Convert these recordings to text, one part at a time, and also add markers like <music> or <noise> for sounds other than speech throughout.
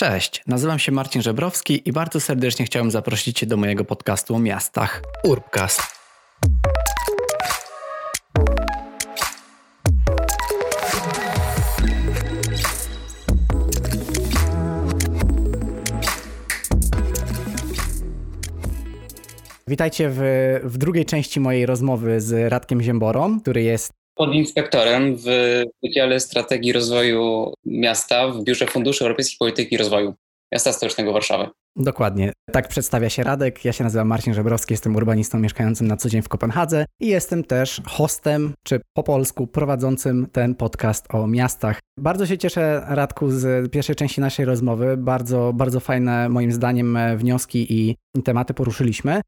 Cześć, nazywam się Marcin Żebrowski i bardzo serdecznie chciałem zaprosić Cię do mojego podcastu o miastach Urbcast. Witajcie w, w drugiej części mojej rozmowy z Radkiem Ziemborą, który jest podinspektorem w Wydziale Strategii Rozwoju Miasta w Biurze Funduszy Europejskiej Polityki Rozwoju Miasta Stołecznego Warszawy. Dokładnie. Tak przedstawia się Radek. Ja się nazywam Marcin Żebrowski, jestem urbanistą mieszkającym na co dzień w Kopenhadze i jestem też hostem, czy po polsku prowadzącym ten podcast o miastach. Bardzo się cieszę, Radku, z pierwszej części naszej rozmowy. Bardzo, bardzo fajne moim zdaniem wnioski i tematy poruszyliśmy.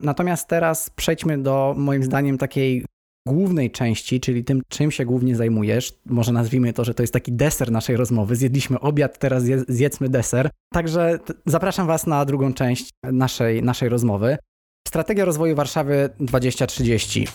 Natomiast teraz przejdźmy do moim zdaniem takiej głównej części, czyli tym, czym się głównie zajmujesz. Może nazwijmy to, że to jest taki deser naszej rozmowy. Zjedliśmy obiad, teraz zjedzmy deser. Także zapraszam Was na drugą część naszej, naszej rozmowy. Strategia rozwoju Warszawy 2030.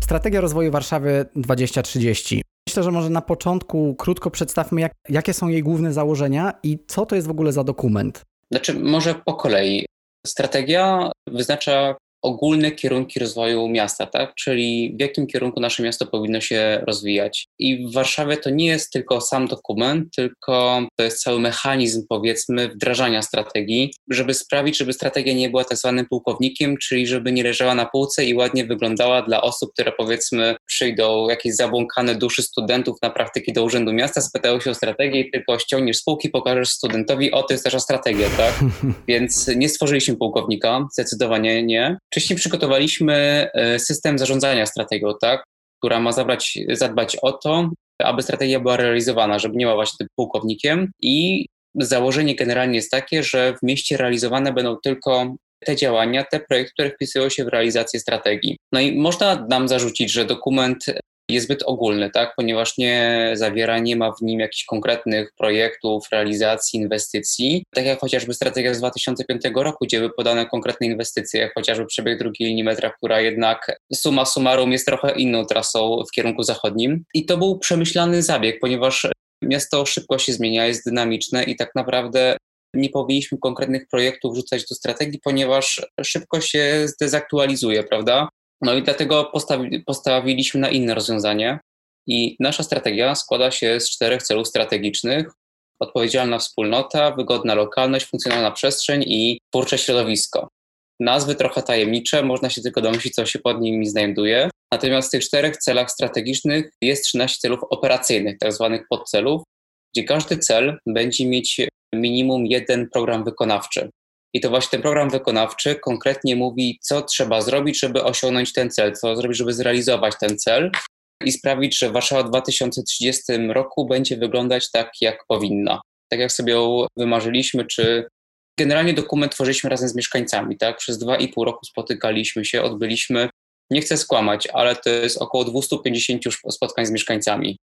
Strategia rozwoju Warszawy 2030 myślę, że może na początku krótko przedstawmy, jak, jakie są jej główne założenia i co to jest w ogóle za dokument. Znaczy, może po kolei. Strategia wyznacza ogólne kierunki rozwoju miasta, tak? czyli w jakim kierunku nasze miasto powinno się rozwijać. I w Warszawie to nie jest tylko sam dokument, tylko to jest cały mechanizm, powiedzmy, wdrażania strategii, żeby sprawić, żeby strategia nie była tak zwanym pułkownikiem, czyli żeby nie leżała na półce i ładnie wyglądała dla osób, które powiedzmy przyjdą, jakieś zabłąkane duszy studentów na praktyki do Urzędu Miasta, spytają się o strategię i tylko ściągniesz spółki, pokażesz studentowi, o to jest nasza strategia, tak? <laughs> Więc nie stworzyliśmy pułkownika, zdecydowanie nie. Wcześniej przygotowaliśmy e, system zarządzania strategią, tak, która ma zabrać, zadbać o to, aby strategia była realizowana, żeby nie była właśnie tym pułkownikiem. I założenie generalnie jest takie, że w mieście realizowane będą tylko te działania, te projekty, które wpisują się w realizację strategii. No i można nam zarzucić, że dokument jest zbyt ogólny, tak? ponieważ nie zawiera, nie ma w nim jakichś konkretnych projektów, realizacji, inwestycji. Tak jak chociażby strategia z 2005 roku, gdzie były podane konkretne inwestycje, jak chociażby przebieg drugiej linii metra, która jednak suma summarum jest trochę inną trasą w kierunku zachodnim. I to był przemyślany zabieg, ponieważ miasto szybko się zmienia, jest dynamiczne i tak naprawdę nie powinniśmy konkretnych projektów wrzucać do strategii, ponieważ szybko się zdezaktualizuje, prawda? No i dlatego postawi, postawiliśmy na inne rozwiązanie. I nasza strategia składa się z czterech celów strategicznych: odpowiedzialna wspólnota, wygodna lokalność, funkcjonalna przestrzeń i twórcze środowisko. Nazwy trochę tajemnicze, można się tylko domyślić, co się pod nimi znajduje. Natomiast w tych czterech celach strategicznych jest 13 celów operacyjnych, tak zwanych podcelów, gdzie każdy cel będzie mieć minimum jeden program wykonawczy. I to właśnie ten program wykonawczy konkretnie mówi, co trzeba zrobić, żeby osiągnąć ten cel, co zrobić, żeby zrealizować ten cel i sprawić, że Warszawa w 2030 roku będzie wyglądać tak, jak powinna. Tak jak sobie ją wymarzyliśmy, czy generalnie dokument tworzyliśmy razem z mieszkańcami, tak? Przez dwa i pół roku spotykaliśmy się, odbyliśmy, nie chcę skłamać, ale to jest około 250 spotkań z mieszkańcami.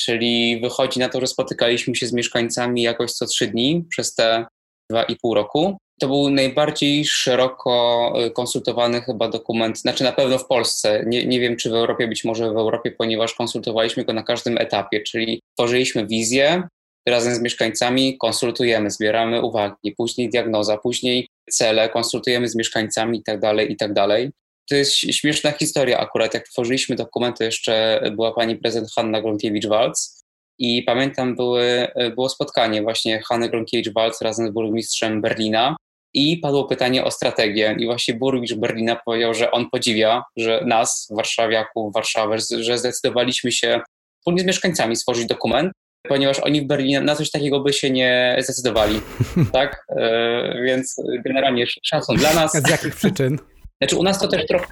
Czyli wychodzi na to, że spotykaliśmy się z mieszkańcami jakoś co trzy dni przez te dwa i pół roku to był najbardziej szeroko y, konsultowany chyba dokument, znaczy na pewno w Polsce, nie, nie wiem czy w Europie, być może w Europie, ponieważ konsultowaliśmy go na każdym etapie, czyli tworzyliśmy wizję, razem z mieszkańcami konsultujemy, zbieramy uwagi, później diagnoza, później cele, konsultujemy z mieszkańcami itd., tak itd. To jest śmieszna historia akurat, jak tworzyliśmy dokumenty, jeszcze była pani prezydent Hanna Gronkiewicz-Walc i pamiętam były, było spotkanie właśnie Hanny Gronkiewicz-Walc razem z burmistrzem Berlina i padło pytanie o strategię. I właśnie burmistrz Berlina powiedział, że on podziwia, że nas, warszawiaków, Warszawę, że zdecydowaliśmy się wspólnie z mieszkańcami stworzyć dokument, ponieważ oni w Berlinie na coś takiego by się nie zdecydowali. <laughs> tak? E, więc generalnie szacun dla nas. Z jakich przyczyn? Znaczy u nas to też trochę...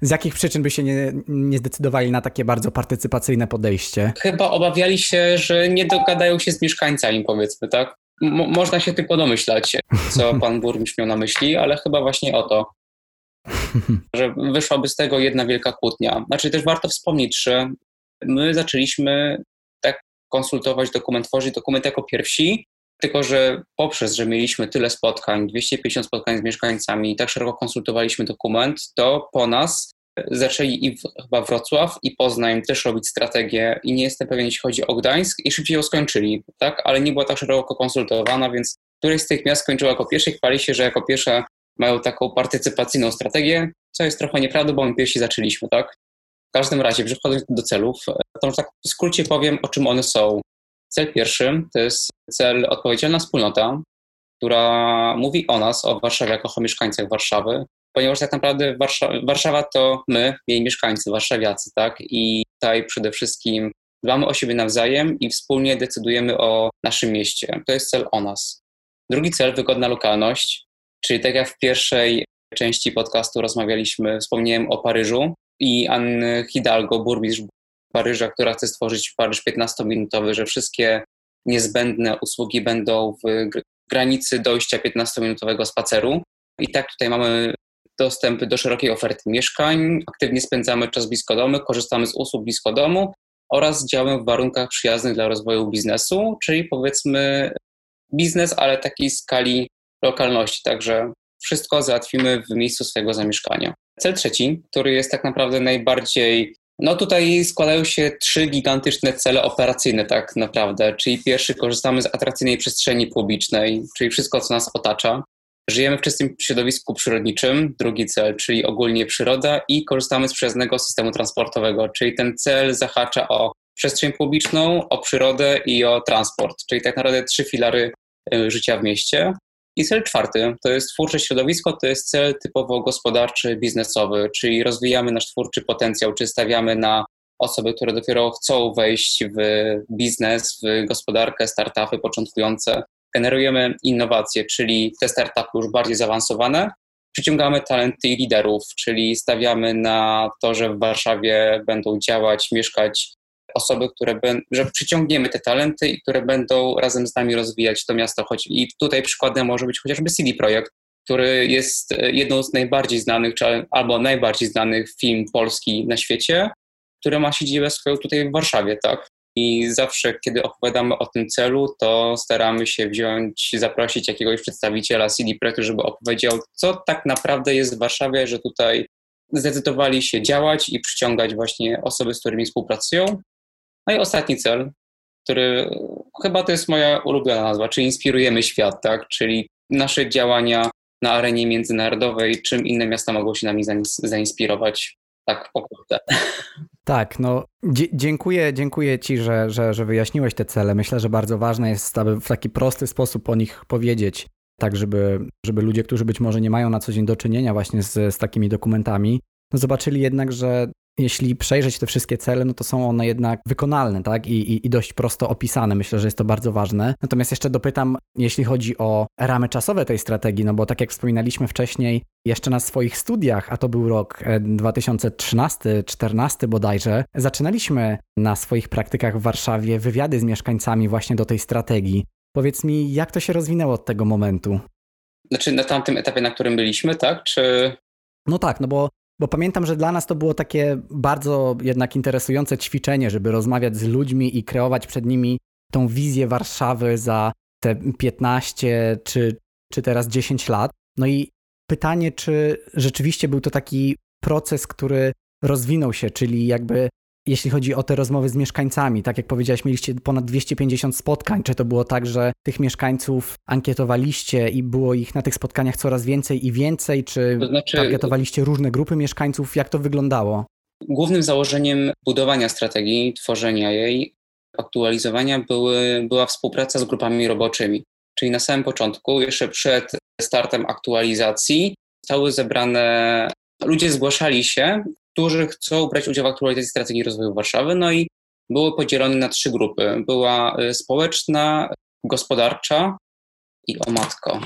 Z jakich przyczyn by się nie, nie zdecydowali na takie bardzo partycypacyjne podejście? Chyba obawiali się, że nie dogadają się z mieszkańcami, powiedzmy, tak? można się tylko domyślać, co <laughs> pan burmistrz miał na myśli, ale chyba właśnie o to, <laughs> że wyszłaby z tego jedna wielka kłótnia. Znaczy też warto wspomnieć, że my zaczęliśmy tak konsultować dokument, tworzyć dokument jako pierwsi, Tylko, że poprzez, że mieliśmy tyle spotkań, 250 spotkań z mieszkańcami, tak szeroko konsultowaliśmy dokument, to po nas zaczęli i w, chyba Wrocław i Poznań też robić strategię i nie jestem pewien, jeśli chodzi o Gdańsk i szybciej ją skończyli, tak? Ale nie była tak szeroko konsultowana, więc któreś z tych miast skończyło jako pierwsze i chwali się, że jako pierwsze mają taką partycypacyjną strategię, co jest trochę nieprawdą, bo my pierwsi zaczęliśmy, tak? W każdym razie, przechodząc do celów, to tak w skrócie powiem, o czym one są. Cel pierwszy to jest cel odpowiedzialna wspólnota, która mówi o nas, o Warszawie jako o mieszkańcach Warszawy, ponieważ tak naprawdę Warszawa, Warszawa to my, jej mieszkańcy, warszawiacy, tak? I tutaj przede wszystkim dbamy o siebie nawzajem i wspólnie decydujemy o naszym mieście. To jest cel o nas. Drugi cel, wygodna lokalność, czyli tak jak w pierwszej części podcastu rozmawialiśmy, wspomniałem o Paryżu i Anny Hidalgo, burmistrz Paryża, która chce stworzyć Paryż 15-minutowy, że wszystkie niezbędne usługi będą w granicy dojścia 15-minutowego spaceru. I tak tutaj mamy dostęp do szerokiej oferty mieszkań, aktywnie spędzamy czas blisko domu, korzystamy z usług blisko domu oraz działamy w warunkach przyjaznych dla rozwoju biznesu, czyli powiedzmy biznes, ale takiej skali lokalności, także wszystko załatwimy w miejscu swojego zamieszkania. Cel trzeci, który jest tak naprawdę najbardziej no tutaj składają się trzy gigantyczne cele operacyjne tak naprawdę, czyli pierwszy korzystamy z atrakcyjnej przestrzeni publicznej, czyli wszystko, co nas otacza. Żyjemy w czystym środowisku przyrodniczym, drugi cel, czyli ogólnie przyroda i korzystamy z przyjaznego systemu transportowego, czyli ten cel zahacza o przestrzeń publiczną, o przyrodę i o transport, czyli tak naprawdę trzy filary y, życia w mieście. I cel czwarty to jest twórcze środowisko, to jest cel typowo gospodarczy, biznesowy, czyli rozwijamy nasz twórczy potencjał, czy stawiamy na osoby, które dopiero chcą wejść w biznes, w gospodarkę, startupy początkujące. Generujemy innowacje, czyli te startupy już bardziej zaawansowane. Przyciągamy talenty i liderów, czyli stawiamy na to, że w Warszawie będą działać, mieszkać osoby, które ben, że przyciągniemy te talenty i które będą razem z nami rozwijać to miasto. Choć I tutaj przykładem może być chociażby CD Projekt, który jest e, jedną z najbardziej znanych, czy albo najbardziej znanych film polski na świecie, który ma siedzibę swoją tutaj w Warszawie, tak? I zawsze, kiedy opowiadamy o tym celu, to staramy się wziąć, zaprosić jakiegoś przedstawiciela CD Projektu, żeby opowiedział, co tak naprawdę jest w Warszawie, że tutaj zdecydowali się działać i przyciągać właśnie osoby, z którymi współpracują. No i ostatni cel, który chyba to jest moja ulubiona nazwa, czyli inspirujemy świat, tak? Czyli nasze działania na arenie międzynarodowej, czym inne miasta mogą się nami zainspirować. Tak, pokrótce. Tak, no dziękuję, dziękuję Ci, że, że, że wyjaśniłeś te cele. Myślę, że bardzo ważne jest, aby w taki prosty sposób o nich powiedzieć, tak żeby, żeby ludzie, którzy być może nie mają na co dzień do czynienia właśnie z, z takimi dokumentami, no zobaczyli jednak, że jeśli przejrzeć te wszystkie cele, no to są one jednak wykonalne, tak? I, i, I, dość prosto opisane. Myślę, że jest to bardzo ważne. Natomiast jeszcze dopytam, jeśli chodzi o ramy czasowe tej strategii, no bo tak jak wspominaliśmy wcześniej, jeszcze na swoich studiach, a to był rok 2013-14 e, bodajże, zaczynaliśmy na swoich praktykach w Warszawie wywiady z mieszkańcami właśnie do tej strategii. Powiedz mi, jak to się rozwinęło od tego momentu? Znaczy na tamtym etapie, na którym byliśmy, tak? Czy no tak, no bo bo pamiętam, że dla nas to było takie bardzo jednak interesujące ćwiczenie, żeby rozmawiać z ludźmi i kreować przed nimi tą wizję Warszawy za te 15 czy, czy teraz 10 lat. No i pytanie, czy rzeczywiście był to taki proces, który rozwinął się, czyli jakby jeśli chodzi o te rozmowy z mieszkańcami, tak jak powiedziałeś, mieliście ponad 250 spotkań. Czy to było tak, że tych mieszkańców ankietowaliście i było ich na tych spotkaniach coraz więcej i więcej? Czy to znaczy, targetowaliście różne grupy mieszkańców? Jak to wyglądało? Głównym założeniem budowania strategii, tworzenia jej, aktualizowania były, była współpraca z grupami roboczymi. Czyli na samym początku, jeszcze przed startem aktualizacji, zostały zebrane, ludzie zgłaszali się którzy chcą brać udział w aktualizacji strategii rozwoju Warszawy. No i były podzielone na trzy grupy. Była y, społeczna, gospodarcza i o matko.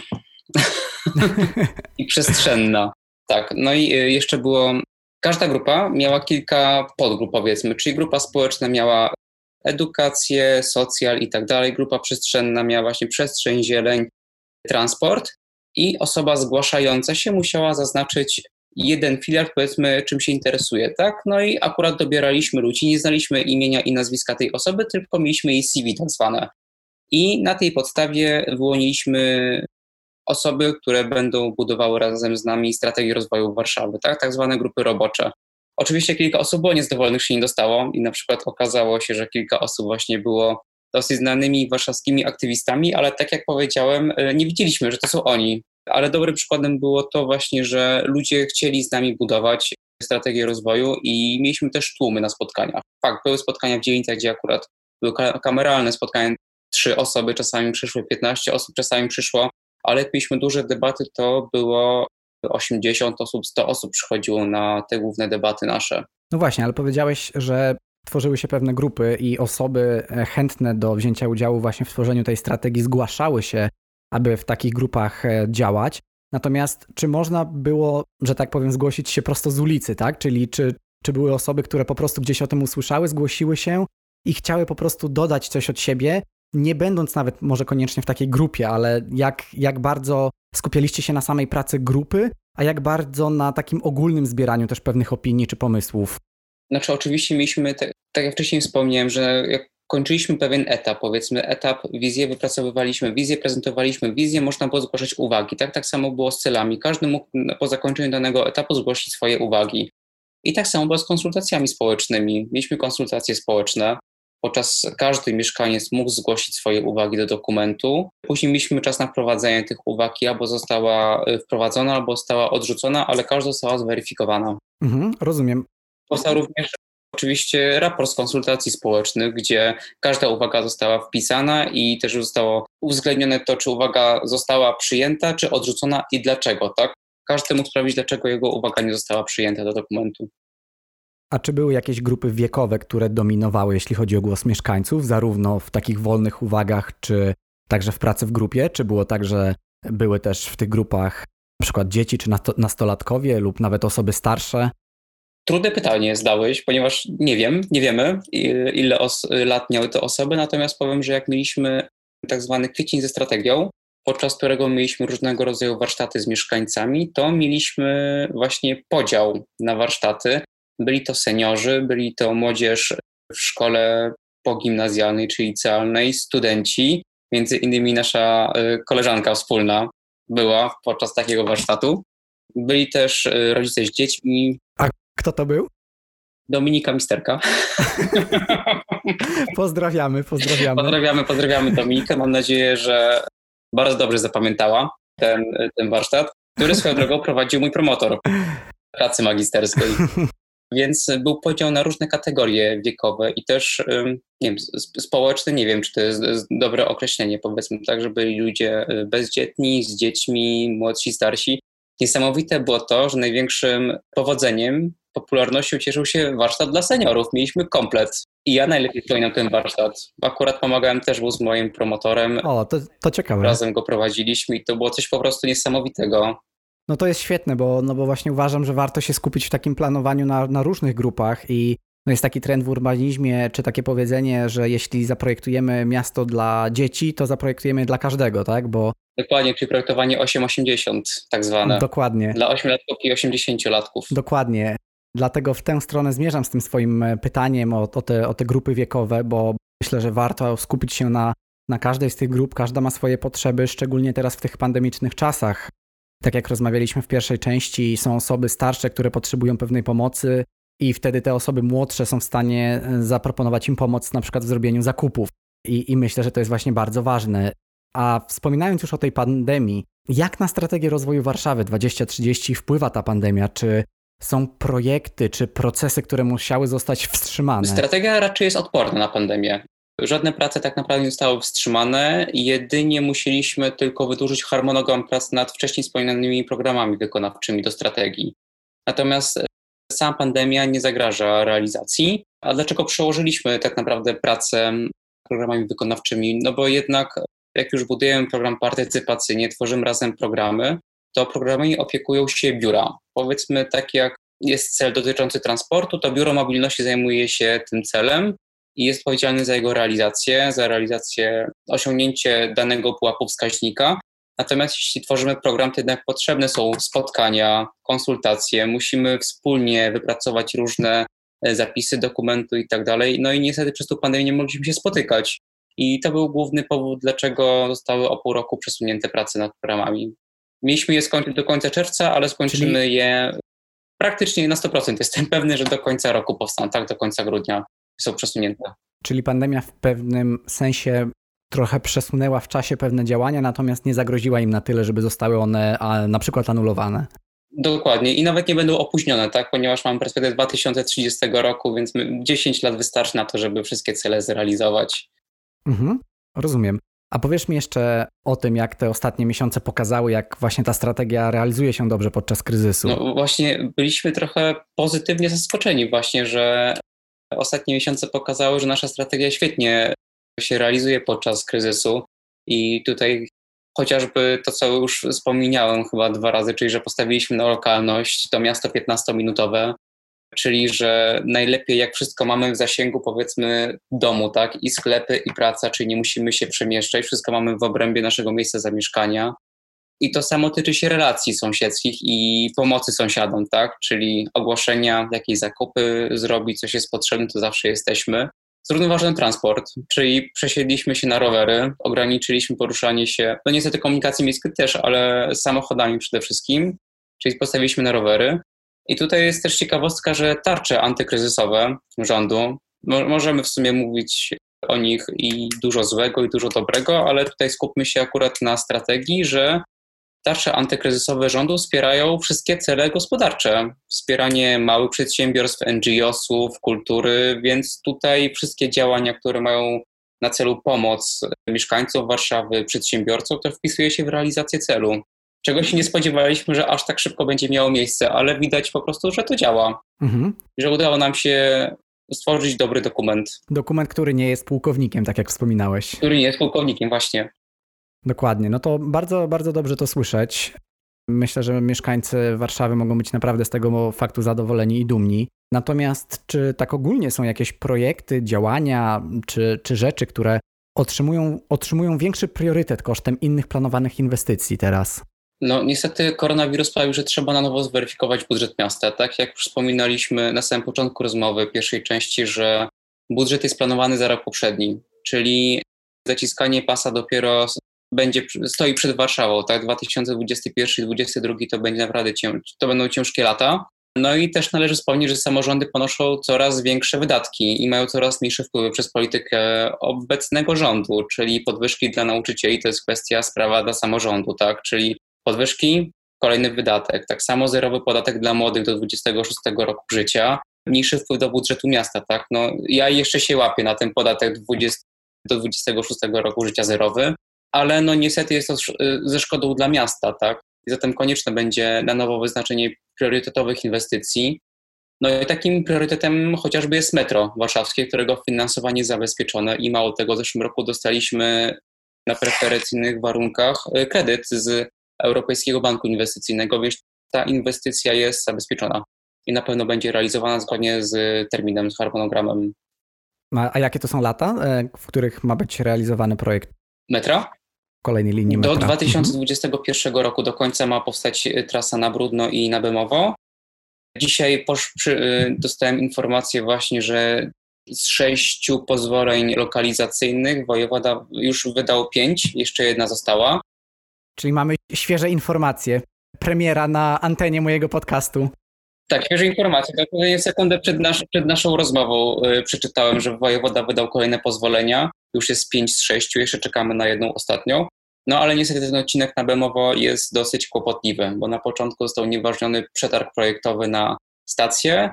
<laughs> I przestrzenna. Tak. No i y, jeszcze było. Każda grupa miała kilka podgrup, powiedzmy, czyli grupa społeczna miała edukację, socjal i tak dalej. Grupa przestrzenna miała właśnie przestrzeń, zieleń, transport i osoba zgłaszająca się musiała zaznaczyć jeden filar, powiedzmy, czym się interesuje, tak? No i akurat dobieraliśmy ludzi, nie znaliśmy imienia i nazwiska tej osoby, tylko mieliśmy jej CV tak zwane. I na tej podstawie wyłoniliśmy osoby, które będą budowały razem z nami strategię rozwoju Warszawy, tak, tak zwane grupy robocze. Oczywiście kilka osób było niezadowolonych, się nie dostało i na przykład okazało się, że kilka osób właśnie było dosyć znanymi warszawskimi aktywistami, ale tak jak powiedziałem, e, nie widzieliśmy, że to są oni. Ale dobrym przykładem było to właśnie, że ludzie chcieli z nami budować strategię rozwoju i mieliśmy też tłumy na spotkaniach. Fakt, były spotkania w dzielnicach, gdzie akurat były kameralne spotkania, trzy osoby, czasami przyszły 15 osób, czasami przyszło, ale jak mieliśmy duże debaty, to było 80 osób, 100 osób przychodziło na te główne debaty nasze. No właśnie, ale powiedziałeś, że tworzyły się pewne grupy i osoby e, chętne do wzięcia udziału właśnie w tworzeniu tej strategii zgłaszały się, aby w takich grupach e, działać. Natomiast czy można było, że tak powiem, zgłosić się prosto z ulicy, tak? Czyli czy, czy były osoby, które po prostu gdzieś o tym usłyszały, zgłosiły się i chciały po prostu dodać coś od siebie, nie będąc nawet może koniecznie w takiej grupie, ale jak, jak bardzo skupialiście się na samej pracy grupy, a jak bardzo na takim ogólnym zbieraniu też pewnych opinii czy pomysłów? Znaczy, oczywiście mieliśmy, te, tak jak wcześniej wspomniałem, że jak kończyliśmy pewien etap, powiedzmy etap, wizję wypracowywaliśmy, wizję prezentowaliśmy, wizję, można było zgłaszać uwagi. Tak, tak samo było z celami. Każdy mógł po zakończeniu danego etapu zgłosić swoje uwagi. I tak samo było z konsultacjami społecznymi. Mieliśmy konsultacje społeczne. Podczas każdy mieszkaniec mógł zgłosić swoje uwagi do dokumentu. Później mieliśmy czas na wprowadzenie tych uwag albo została y, wprowadzona, albo została odrzucona, ale każda została zweryfikowana. Mhm, rozumiem. Powstał również oczywiście raport z konsultacji społecznych, gdzie każda uwaga została wpisana i też zostało uwzględnione to, czy uwaga została przyjęta, czy odrzucona i dlaczego, tak? Każdy mógł sprawdzić, dlaczego jego uwaga nie została przyjęta do dokumentu. A czy były jakieś grupy wiekowe, które dominowały, jeśli chodzi o głos mieszkańców, zarówno w takich wolnych uwagach, czy także w pracy w grupie? Czy było tak, że były też w tych grupach na przykład dzieci czy nastolatkowie lub nawet osoby starsze? Trudne pytanie zdałeś, ponieważ nie wiem, nie wiemy, ile lat miały te osoby, natomiast powiem, że jak mieliśmy tak zwany kwiecień ze strategią, podczas którego mieliśmy różnego rodzaju warsztaty z mieszkańcami, to mieliśmy właśnie podział na warsztaty. Byli to seniorzy, byli to młodzież w szkole pogimnazjalnej czy licealnej, studenci, między innymi nasza y, koleżanka wspólna była podczas takiego warsztatu. Byli też y, rodzice z dziećmi. Kto to był? Dominika Misterka. <laughs> pozdrawiamy, pozdrawiamy. Pozdrawiamy, pozdrawiamy Dominikę. Mam nadzieję, że bardzo dobrze zapamiętała ten, ten warsztat, który swoją drogą prowadził mój promotor pracy magisterskiej. <laughs> Więc był podział na różne kategorie wiekowe i też nie wiem, społeczne, nie wiem, czy to jest dobre określenie, powiedzmy tak, że byli ludzie y, bezdzietni, z dziećmi, młodsi, starsi. Niesamowite było to, że największym powodzeniem, popularnością cieszył się warsztat dla seniorów. Mieliśmy komplet. I ja najlepiej wspominam ten warsztat. Akurat pomagałem też był z moim promotorem. O, to, to ciekawe. Razem go prowadziliśmy i to było coś po prostu niesamowitego. No to jest świetne, bo, no bo właśnie uważam, że warto się skupić w takim planowaniu na, na różnych grupach i no jest taki trend w urbanizmie, czy takie powiedzenie, że jeśli zaprojektujemy miasto dla dzieci, to zaprojektujemy dla każdego, tak? Bo Dokładnie, czyli projektowanie 8-80 tak zwane. Dokładnie. Dla 8-latków i 80-latków. Dokładnie. Dlatego w tę stronę zmierzam z tym swoim e, pytaniem o, o, te, o te grupy wiekowe, bo myślę, że warto skupić się na, na każdej z tych grup. Każda ma swoje potrzeby, szczególnie teraz w tych pandemicznych czasach. Tak jak rozmawialiśmy w pierwszej części, są osoby starsze, które potrzebują pewnej pomocy, i wtedy te osoby młodsze są w stanie e, zaproponować im pomoc na przykład w zrobieniu zakupów. I, I, myślę, że to jest właśnie bardzo ważne. A wspominając już o tej pandemii, jak na strategię rozwoju Warszawy 2030 wpływa ta pandemia? Czy są projekty czy procesy, które musiały zostać wstrzymane? Strategia raczej jest odporna na pandemię. Żadne prace tak naprawdę nie zostały wstrzymane, jedynie musieliśmy tylko wydłużyć harmonogram prac nad wcześniej wspomnianymi programami wykonawczymi do strategii. Natomiast sama pandemia nie zagraża realizacji. A dlaczego przełożyliśmy tak naprawdę pracę programami wykonawczymi? No bo jednak jak już budujemy program partycypacyjnie, tworzymy razem programy, to programami opiekują się biura. Powiedzmy tak jak jest cel dotyczący transportu, to biuro mobilności zajmuje się tym celem i jest odpowiedzialny za jego realizację, za realizację, osiągnięcie danego pułapu wskaźnika. Natomiast jeśli tworzymy program, to jednak potrzebne są spotkania, konsultacje, musimy wspólnie wypracować różne e, zapisy dokumentu i tak dalej. No i niestety przez tą pandemię nie mogliśmy się spotykać. I to był główny powód, dlaczego zostały o pół roku przesunięte prace nad programami. Mieliśmy je skończyć do końca czerwca, ale skończymy Czyli... je praktycznie na 100%. Jestem <laughs> pewny, że do końca roku powstaną, tak, do końca grudnia są przesunięte. Czyli pandemia w pewnym sensie trochę przesunęła w czasie pewne działania, natomiast nie zagroziła im na tyle, żeby zostały one a, na przykład anulowane. Dokładnie i nawet nie będą opóźnione, tak? ponieważ mam perspektywę 2030 roku, więc 10 lat wystarczy na to, żeby wszystkie cele zrealizować. Mhm, rozumiem. A powiesz mi jeszcze o tym, jak te ostatnie miesiące pokazały, jak właśnie ta strategia realizuje się dobrze podczas kryzysu. No właśnie byliśmy trochę pozytywnie zaskoczeni właśnie, że ostatnie miesiące pokazały, że nasza strategia świetnie się realizuje podczas kryzysu i tutaj chociażby to, co już wspomniałem chyba dwa razy, czyli że postawiliśmy na lokalność, to miasto 15-minutowe, czyli że najlepiej jak wszystko mamy w zasięgu powiedzmy domu, tak, i sklepy, i praca, czyli nie musimy się przemieszczać, wszystko mamy w obrębie naszego miejsca zamieszkania. I to samo tyczy się relacji sąsiedzkich i pomocy sąsiadom, tak, czyli ogłoszenia, jakieś zakupy zrobić, coś jest potrzebne, to zawsze jesteśmy. Zrównoważony transport, czyli przesiedliśmy się na rowery, ograniczyliśmy poruszanie się, no niestety komunikacji miejskiej też, ale samochodami przede wszystkim, czyli postawiliśmy na rowery. I tutaj jest też ciekawostka, że tarcze antykryzysowe rządu, możemy w sumie mówić o nich i dużo złego, i dużo dobrego, ale tutaj skupmy się akurat na strategii, że tarcze antykryzysowe rządu wspierają wszystkie cele gospodarcze. Wspieranie małych przedsiębiorstw, NGO-sów, kultury, więc tutaj wszystkie działania, które mają na celu pomoc mieszkańcom Warszawy, przedsiębiorcom, to wpisuje się w realizację celu czego się nie spodziewaliśmy, że aż tak szybko będzie miało miejsce, ale widać po prostu, że to działa. Mhm. Że udało nam się stworzyć dobry dokument. Dokument, który nie jest pułkownikiem, tak jak wspominałeś. Który nie jest pułkownikiem, właśnie. Dokładnie. No to bardzo, bardzo dobrze to słyszeć. Myślę, że mieszkańcy Warszawy mogą być naprawdę z tego faktu zadowoleni i dumni. Natomiast czy tak ogólnie są jakieś projekty, działania czy, czy rzeczy, które otrzymują, otrzymują większy priorytet kosztem innych planowanych inwestycji teraz? No niestety koronawirus sprawił, że trzeba na nowo zweryfikować budżet miasta. Tak jak wspominaliśmy na samym początku rozmowy, pierwszej części, że budżet jest planowany za rok poprzedni, czyli zaciskanie pasa dopiero będzie, stoi przed Warszawą, tak? 2021 i 2022 to będzie naprawdę cięż, to będą ciężkie lata. No i też należy wspomnieć, że samorządy ponoszą coraz większe wydatki i mają coraz mniejsze wpływy przez politykę obecnego rządu, czyli podwyżki dla nauczycieli to jest kwestia, sprawa dla samorządu, tak? Czyli podwyżki, kolejny wydatek. Tak samo zerowy podatek dla młodych do 26 roku życia, mniejszy wpływ do budżetu miasta, tak? No, ja jeszcze się łapię na ten podatek 20, do 26 roku życia zerowy, ale no niestety jest to ze szkodą dla miasta, tak? I zatem konieczne będzie na nowo wyznaczenie priorytetowych inwestycji. No i takim priorytetem chociażby jest metro warszawskie, którego finansowanie jest zabezpieczone i mało tego, w zeszłym roku dostaliśmy na preferencyjnych warunkach e, kredyt z Europejskiego Banku Inwestycyjnego, więc ta inwestycja jest zabezpieczona i na pewno będzie realizowana zgodnie z terminem, z harmonogramem. A, jakie to są lata, e, w których ma być realizowany projekt? Metra? Kolejnej linii metra. Do 2021 mhm. roku do końca ma powstać e, trasa na Brudno i na Bemowo. Dzisiaj e, dostałem informację właśnie, że z sześciu pozwoleń lokalizacyjnych wojewoda już wydał pięć, jeszcze jedna została. Czyli mamy świeże informacje. Premiera na antenie mojego podcastu. Tak, świeże informacje. Tak, sekundę przed, nasz, przed naszą rozmową yy, przeczytałem, że wojewoda wydał kolejne pozwolenia. Już jest 5 z 6, jeszcze czekamy na jedną ostatnią. No ale niestety ten odcinek na Bemowo jest dosyć kłopotliwy, bo na początku został nieważniony przetarg projektowy na stację,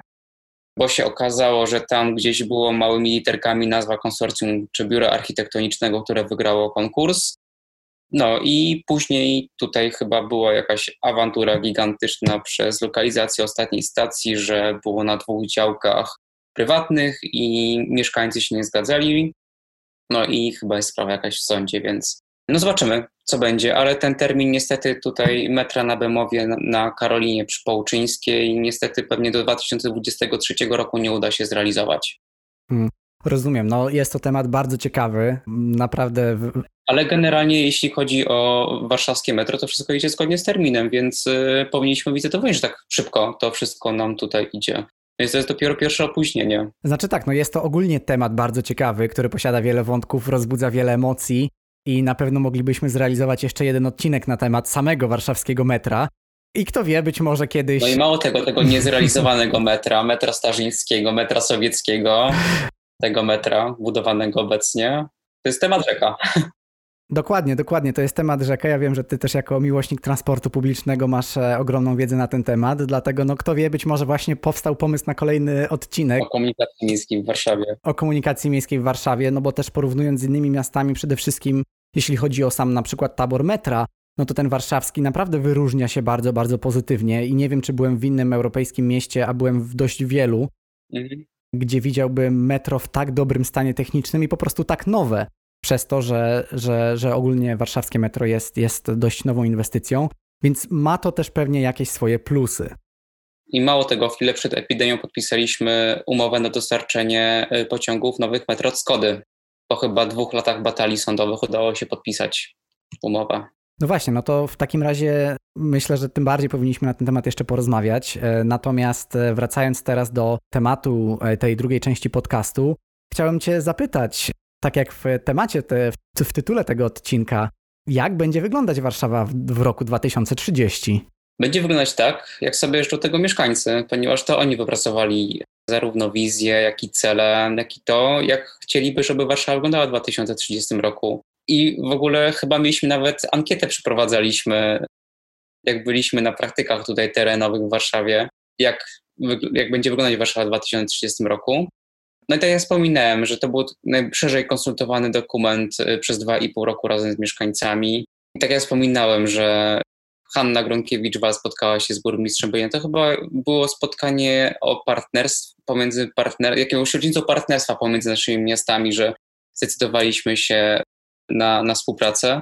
bo się okazało, że tam gdzieś było małymi literkami nazwa konsorcjum czy biura architektonicznego, które wygrało konkurs. No i później tutaj chyba była jakaś awantura gigantyczna przez lokalizację ostatniej stacji, że było na dwóch działkach prywatnych i mieszkańcy się nie zgadzali. No i chyba jest sprawa jakaś w sądzie, więc no zobaczymy, co będzie, ale ten termin niestety tutaj metra na Bemowie na, Karolinie przy Połczyńskiej niestety pewnie do 2023 roku nie uda się zrealizować. Hmm. Rozumiem, no jest to temat bardzo ciekawy, naprawdę. Ale generalnie jeśli chodzi o warszawskie metro, to wszystko idzie zgodnie z terminem, więc y, powinniśmy to że tak szybko to wszystko nam tutaj idzie. Więc to jest dopiero pierwsze opóźnienie. Znaczy tak, no jest to ogólnie temat bardzo ciekawy, który posiada wiele wątków, rozbudza wiele emocji i na pewno moglibyśmy zrealizować jeszcze jeden odcinek na temat samego warszawskiego metra. I kto wie, być może kiedyś. No i mało tego, tego niezrealizowanego <laughs> metra, metra starzyńskiego, metra sowieckiego, tego metra budowanego obecnie. To jest temat rzeka. Dokładnie, dokładnie. To jest temat rzeka. Ja wiem, że ty też jako miłośnik transportu publicznego masz e, ogromną wiedzę na ten temat, dlatego no kto wie, być może właśnie powstał pomysł na kolejny odcinek. O komunikacji miejskiej w Warszawie. O komunikacji miejskiej w Warszawie, no bo też porównując z innymi miastami, przede wszystkim jeśli chodzi o sam na przykład tabor metra, no to ten warszawski naprawdę wyróżnia się bardzo, bardzo pozytywnie i nie wiem, czy byłem w innym europejskim mieście, a byłem w dość wielu, mhm. gdzie widziałbym metro w tak dobrym stanie technicznym i po prostu tak nowe, przez to, że, że, że ogólnie warszawskie metro jest, jest dość nową inwestycją, więc ma to też pewnie jakieś swoje plusy. I mało tego, chwilę przed epidemią podpisaliśmy umowę na dostarczenie y, pociągów nowych metro od Skody. Po chyba dwóch latach batalii sądowych udało się podpisać umowę. No właśnie, no to w takim razie myślę, że tym bardziej powinniśmy na ten temat jeszcze porozmawiać. E, natomiast e, wracając teraz do tematu e, tej drugiej części podcastu, chciałem Cię zapytać, tak jak w temacie, te, w tytule tego odcinka, jak będzie wyglądać Warszawa w, roku 2030? Będzie wyglądać tak, jak sobie jeszcze tego mieszkańcy, ponieważ to oni wypracowali zarówno wizję, jak i cele, jak i to, jak chcieliby, żeby Warszawa wyglądała w 2030 roku. I w ogóle chyba mieliśmy nawet ankietę przeprowadzaliśmy, jak byliśmy na praktykach tutaj terenowych w Warszawie, jak, jak będzie wyglądać Warszawa w 2030 roku. No i tak jak wspominałem, że to był najszerzej konsultowany dokument y, przez dwa i pół roku razem z mieszkańcami. I tak jak wspominałem, że Hanna Gronkiewicz-Wal spotkała się z burmistrzem Bynia, to chyba było spotkanie o partnerstw pomiędzy partner, jakiegoś rodzicą partnerstwa pomiędzy naszymi miastami, że zdecydowaliśmy się na, na współpracę.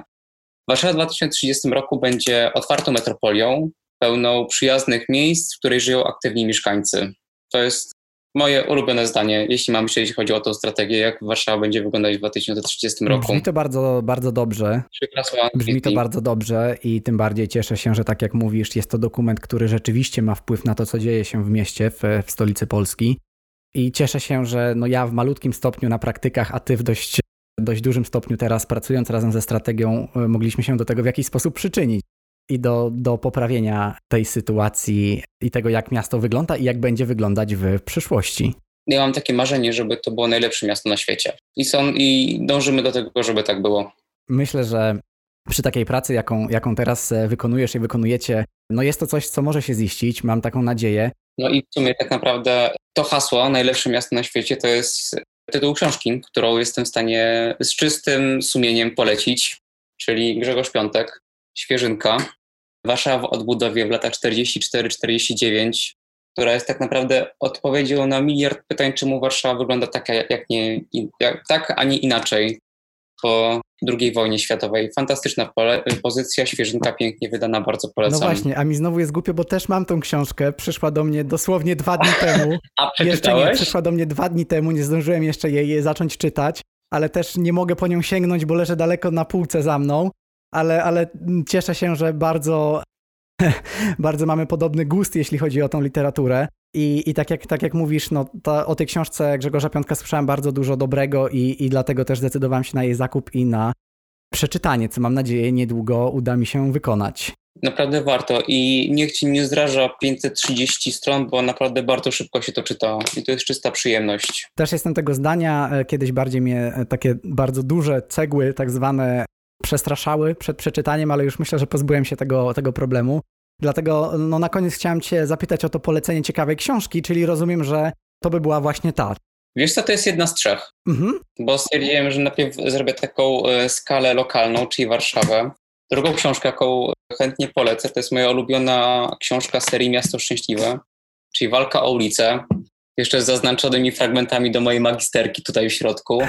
Warszawa w 2030 roku będzie otwartą metropolią, pełną przyjaznych miejsc, w której żyją aktywni mieszkańcy. To jest moje ulubione zdanie, jeśli mam myśleć, jeśli chodzi o tą strategię, jak Warszawa będzie wyglądać w 2030 roku. Brzmi to bardzo, bardzo dobrze. Brzmi to bardzo dobrze i tym bardziej cieszę się, że tak jak mówisz, jest to dokument, który rzeczywiście ma wpływ na to, co dzieje się w mieście, w, w stolicy Polski. I cieszę się, że no ja w malutkim stopniu na praktykach, a ty w dość, dość dużym stopniu teraz pracując razem ze strategią, e, mogliśmy się do tego w jakiś sposób przyczynić i do, do poprawienia tej sytuacji i tego, jak miasto wygląda i jak będzie wyglądać w przyszłości. Ja mam takie marzenie, żeby to było najlepsze miasto na świecie. I, są, i dążymy do tego, żeby tak było. Myślę, że przy takiej pracy, jaką, jaką teraz e, wykonujesz i wykonujecie, no jest to coś, co może się ziścić, mam taką nadzieję. No i w sumie tak naprawdę to hasło, najlepsze miasto na świecie, to jest tytuł książki, którą jestem w stanie z czystym sumieniem polecić, czyli Grzegorz Piątek, Świeżynka, Warszawa w odbudowie w latach 44-49, która jest tak naprawdę odpowiedzią na miliard pytań, czemu Warszawa wygląda tak, jak nie, jak, tak, a nie inaczej po II wojnie światowej. Fantastyczna pozycja, świeżynka, pięknie wydana, bardzo polecam. No właśnie, a mi znowu jest głupio, bo też mam tą książkę, przyszła do mnie dosłownie dwa dni <laughs> temu. a Jeszcze nie, przyszła do mnie dwa dni temu, nie zdążyłem jeszcze jej zacząć czytać, ale też nie mogę po nią sięgnąć, bo leży daleko na półce za mną ale, ale cieszę się, że bardzo, <laughs> bardzo mamy podobny gust, jeśli chodzi o tą literaturę. I, i tak, jak, tak jak mówisz, no, to, o tej książce Grzegorza Piątka słyszałem bardzo dużo dobrego i, i dlatego też zdecydowałem się na jej zakup i na przeczytanie, co mam nadzieję niedługo uda mi się wykonać. Naprawdę warto i niech ci nie zdraża 530 stron, bo naprawdę bardzo szybko się to czyta i to jest czysta przyjemność. Też jestem tego zdania, e, kiedyś bardziej mnie e, takie bardzo duże cegły, tak zwane przestraszały przed przeczytaniem, ale już myślę, że pozbyłem się tego, tego problemu. Dlatego no, na koniec chciałem Cię zapytać o to polecenie ciekawej książki, czyli rozumiem, że to by była właśnie ta. Wiesz co, to jest jedna z trzech, mhm. bo stwierdziłem, że najpierw zrobię taką e, skalę lokalną, czyli Warszawę. Drugą książkę, jaką chętnie polecę, to jest moja ulubiona książka serii Miasto Szczęśliwe, czyli Walka o ulicę. Jeszcze z zaznaczonymi fragmentami do mojej magisterki tutaj w środku.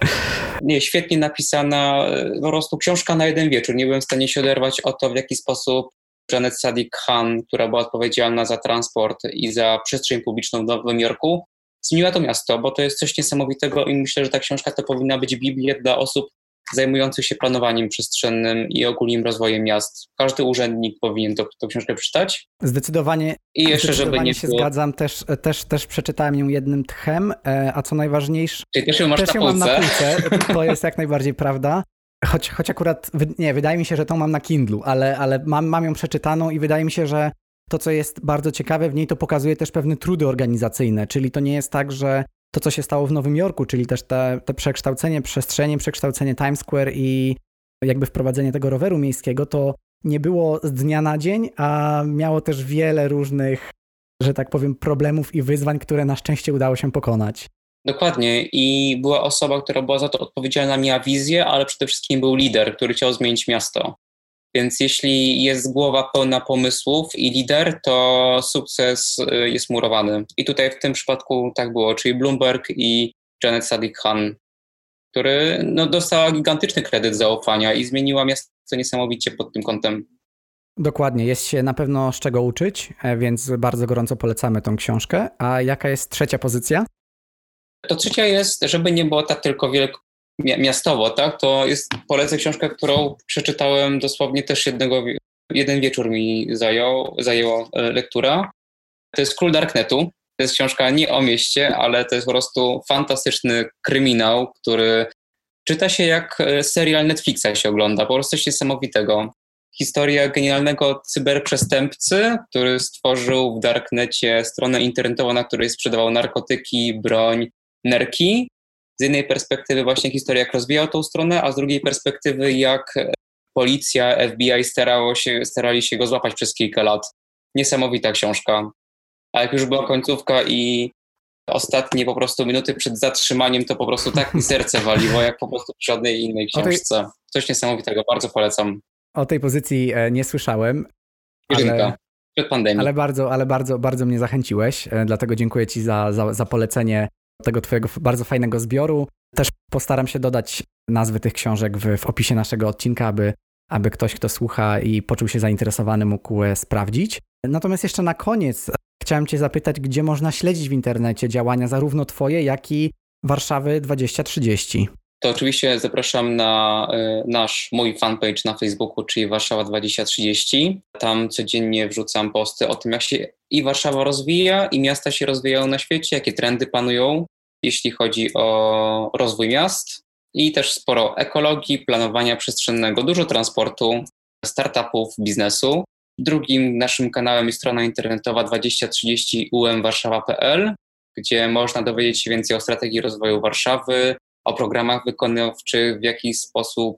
<laughs> Nie, świetnie napisana, po prostu książka na jeden wieczór. Nie byłem w stanie się oderwać o to, w jaki sposób Janet Sadiq Khan, która była odpowiedzialna za transport i za przestrzeń publiczną w Nowym Jorku, zmieniła to miasto, bo to jest coś niesamowitego i myślę, że ta książka to powinna być Biblia dla osób, zajmujących się planowaniem przestrzennym i ogólnym rozwojem miast. Każdy urzędnik powinien to, tą książkę przeczytać. Zdecydowanie. I jeszcze, żeby nie się było... zgadzam, też, też, też przeczytałem ją jednym tchem, e, a co najważniejsze. Czyli też ją masz też na ją mam na półce. <laughs> To jest jak najbardziej prawda. Choć, choć akurat, nie, wydaje mi się, że tą mam na Kindlu, ale, ale mam, mam ją przeczytaną i wydaje mi się, że to, co jest bardzo ciekawe w niej, to pokazuje też pewne trudy organizacyjne, czyli to nie jest tak, że to, co się stało w Nowym Jorku, czyli też te, te przekształcenie przestrzeni, przekształcenie Times Square i jakby wprowadzenie tego roweru miejskiego, to nie było z dnia na dzień, a miało też wiele różnych, że tak powiem, problemów i wyzwań, które na szczęście udało się pokonać. Dokładnie. I była osoba, która była za to odpowiedzialna, miała wizję, ale przede wszystkim był lider, który chciał zmienić miasto. Więc jeśli jest głowa pełna pomysłów i lider, to sukces y, jest murowany. I tutaj w tym przypadku tak było, czyli Bloomberg i Janet Sadiq-Khan, który no, dostała gigantyczny kredyt zaufania i zmieniła miasto niesamowicie pod tym kątem. Dokładnie, jest się na pewno z czego uczyć, e, więc bardzo gorąco polecamy tą książkę. A jaka jest trzecia pozycja? To trzecia jest, żeby nie było tak tylko miastowo, tak, to jest, polecę książkę, którą przeczytałem dosłownie też jednego, jeden wieczór mi zajął, zajęła e, lektura. To jest Król Darknetu. To jest książka nie o mieście, ale to jest po prostu fantastyczny kryminał, który czyta się jak e, serial Netflixa się ogląda, po prostu coś niesamowitego. Historia genialnego cyberprzestępcy, który stworzył w Darknecie stronę internetową, na której sprzedawał narkotyki, broń, nerki z jednej perspektywy właśnie historia, jak rozwijał tą stronę, a z drugiej perspektywy jak policja, FBI starało się, starali się go złapać przez kilka lat. Niesamowita książka. A jak już była końcówka i ostatnie po prostu minuty przed zatrzymaniem, to po prostu tak mi serce waliło, jak po prostu w żadnej innej książce. Coś niesamowitego, bardzo polecam. O tej pozycji e, nie słyszałem. Ale, przed pandemią. Ale bardzo, ale bardzo, bardzo mnie zachęciłeś, e, dlatego dziękuję Ci za, za, za polecenie tego Twojego bardzo fajnego zbioru. Też postaram się dodać nazwy tych książek w, w opisie naszego odcinka, aby, aby ktoś, kto słucha i poczuł się zainteresowany, mógł e, sprawdzić. Natomiast jeszcze na koniec chciałem Cię zapytać, gdzie można śledzić w internecie działania zarówno Twoje, jak i Warszawy 2030 to oczywiście zapraszam na y, nasz, mój fanpage na Facebooku, czyli Warszawa 2030. Tam codziennie wrzucam posty o tym, jak się i Warszawa rozwija, i miasta się rozwijają na świecie, jakie trendy panują, jeśli chodzi o rozwój miast. I też sporo ekologii, planowania przestrzennego, dużo transportu, startupów, biznesu. Drugim naszym kanałem jest strona internetowa 2030 umwarszawa.pl, gdzie można dowiedzieć się więcej o strategii rozwoju Warszawy, o programach wykonawczych, w jaki sposób,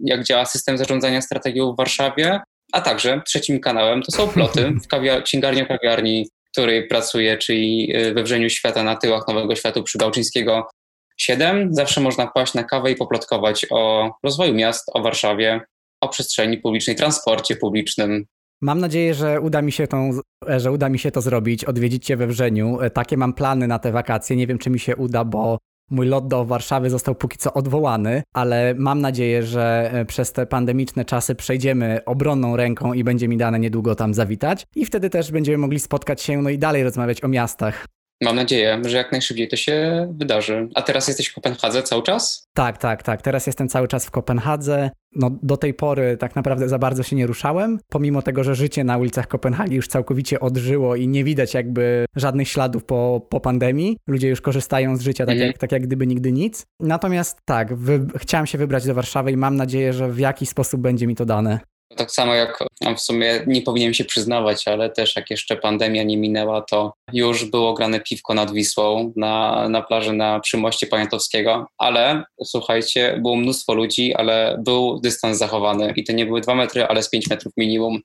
jak działa system zarządzania strategią w Warszawie, a także trzecim kanałem to są ploty <laughs> w kawia- księgarni kawiarni, w której pracuję, czyli y, we Wrzeniu Świata na tyłach Nowego Światu przy Bałczyńskiego 7. Zawsze można paść na kawę i poplotkować o rozwoju miast, o Warszawie, o przestrzeni publicznej, transporcie publicznym. Mam nadzieję, że uda mi się, tą, że uda mi się to zrobić, odwiedzić Cię we Wrzeniu. Takie mam plany na te wakacje. Nie wiem, czy mi się uda, bo Mój lot do Warszawy został póki co odwołany, ale mam nadzieję, że e, przez te pandemiczne czasy przejdziemy obronną ręką i będzie mi dane niedługo tam zawitać. I wtedy też będziemy mogli spotkać się no i dalej rozmawiać o miastach. Mam nadzieję, że jak najszybciej to się wydarzy. A teraz jesteś w Kopenhadze cały czas? Tak, tak, tak. Teraz jestem cały czas w Kopenhadze. No, do tej pory tak naprawdę za bardzo się nie ruszałem, pomimo tego, że życie na ulicach Kopenhagi już całkowicie odżyło i nie widać jakby żadnych śladów po, po pandemii. Ludzie już korzystają z życia tak, mhm. jak, tak jak gdyby nigdy nic. Natomiast tak, wy, chciałem się wybrać do Warszawy i mam nadzieję, że w jakiś sposób będzie mi to dane. Tak samo jak w sumie nie powinienem się przyznawać, ale też jak jeszcze pandemia nie minęła, to już było grane piwko nad Wisłą na, na plaży na Przymoście Poniatowskiego, ale słuchajcie, było mnóstwo ludzi, ale był dystans zachowany i to nie były dwa metry, ale z pięć metrów minimum.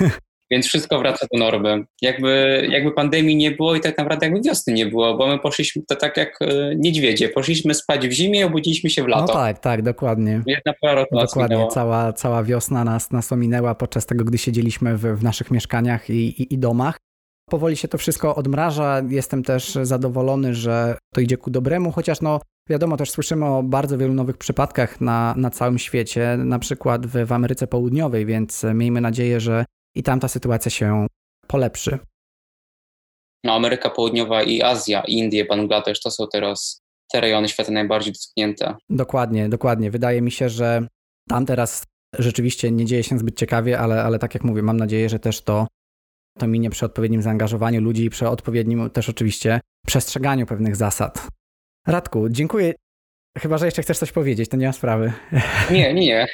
<laughs> Więc wszystko wraca do normy. Jakby, jakby pandemii nie było i tak naprawdę jakby wiosny nie było, bo my poszliśmy to tak jak e, niedźwiedzie. Poszliśmy spać w zimie, obudziliśmy się w lato. No tak, tak, dokładnie. Jedna para Dokładnie, cała, cała wiosna nas, nas ominęła podczas tego, gdy siedzieliśmy w, w naszych mieszkaniach i, i, i domach. Powoli się to wszystko odmraża. Jestem też zadowolony, że to idzie ku dobremu, chociaż no Wiadomo, też słyszymy o bardzo wielu nowych przypadkach na, na całym świecie, na przykład w, w Ameryce Południowej, więc miejmy nadzieję, że i tam ta sytuacja się polepszy. No, Ameryka Południowa i Azja, Indie, Bangladesz to są teraz te rejony świata najbardziej dotknięte. Dokładnie, dokładnie. Wydaje mi się, że tam teraz rzeczywiście nie dzieje się zbyt ciekawie, ale, ale tak jak mówię, mam nadzieję, że też to, to minie przy odpowiednim zaangażowaniu ludzi i przy odpowiednim też oczywiście przestrzeganiu pewnych zasad. Radku, dziękuję. Chyba, że jeszcze chcesz coś powiedzieć, to nie ma sprawy. Nie, nie, nie.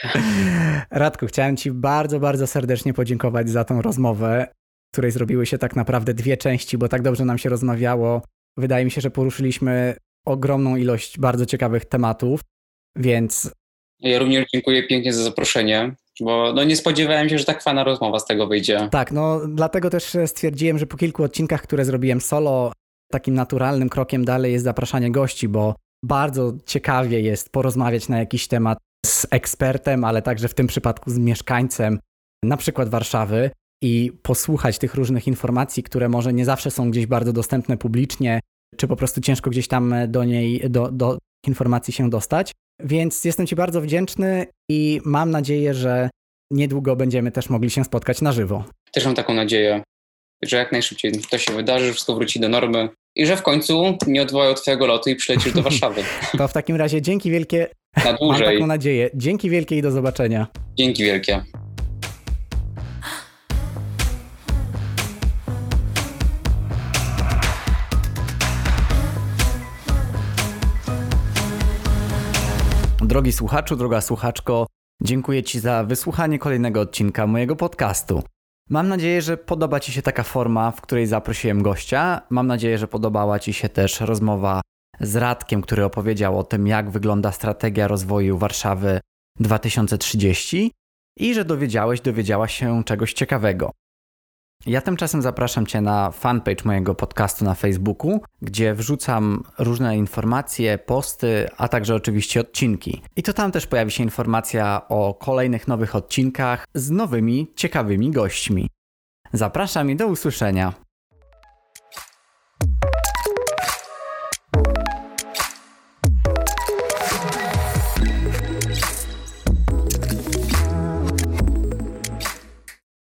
<laughs> Radku, chciałem Ci bardzo, bardzo serdecznie podziękować za tą rozmowę, której zrobiły się tak naprawdę dwie części, bo tak dobrze nam się rozmawiało. Wydaje mi się, że poruszyliśmy ogromną ilość bardzo ciekawych tematów, więc. Ja również dziękuję pięknie za zaproszenie, bo no nie spodziewałem się, że tak fajna rozmowa z tego wyjdzie. Tak, no dlatego też stwierdziłem, że po kilku odcinkach, które zrobiłem solo, takim naturalnym krokiem dalej jest zapraszanie gości, bo bardzo ciekawie jest porozmawiać na jakiś temat z ekspertem, ale także w tym przypadku z mieszkańcem, na przykład Warszawy, i posłuchać tych różnych informacji, które może nie zawsze są gdzieś bardzo dostępne publicznie, czy po prostu ciężko gdzieś tam do niej, do, do informacji się dostać. Więc jestem Ci bardzo wdzięczny i mam nadzieję, że niedługo będziemy też mogli się spotkać na żywo. Też mam taką nadzieję, że jak najszybciej to się wydarzy, wszystko wróci do normy i że w końcu nie odwołają Twojego lotu i przylecisz do <laughs> Warszawy. to w takim razie dzięki wielkie. Na dłużej. Mam taką nadzieję. Dzięki wielkie i do zobaczenia. Dzięki wielkie. Drogi słuchaczu, droga słuchaczko, dziękuję Ci za wysłuchanie kolejnego odcinka mojego podcastu. Mam nadzieję, że podoba Ci się taka forma, w której zaprosiłem gościa. Mam nadzieję, że podobała Ci się też rozmowa z Radkiem, który opowiedział o tym, jak wygląda strategia rozwoju Warszawy 2030 i że dowiedziałeś, dowiedziała się czegoś ciekawego. Ja tymczasem zapraszam Cię na fanpage mojego podcastu na Facebooku, gdzie wrzucam różne informacje, posty, a także oczywiście odcinki. I to tam też pojawi się informacja o kolejnych nowych odcinkach z nowymi, ciekawymi gośćmi. Zapraszam i do usłyszenia.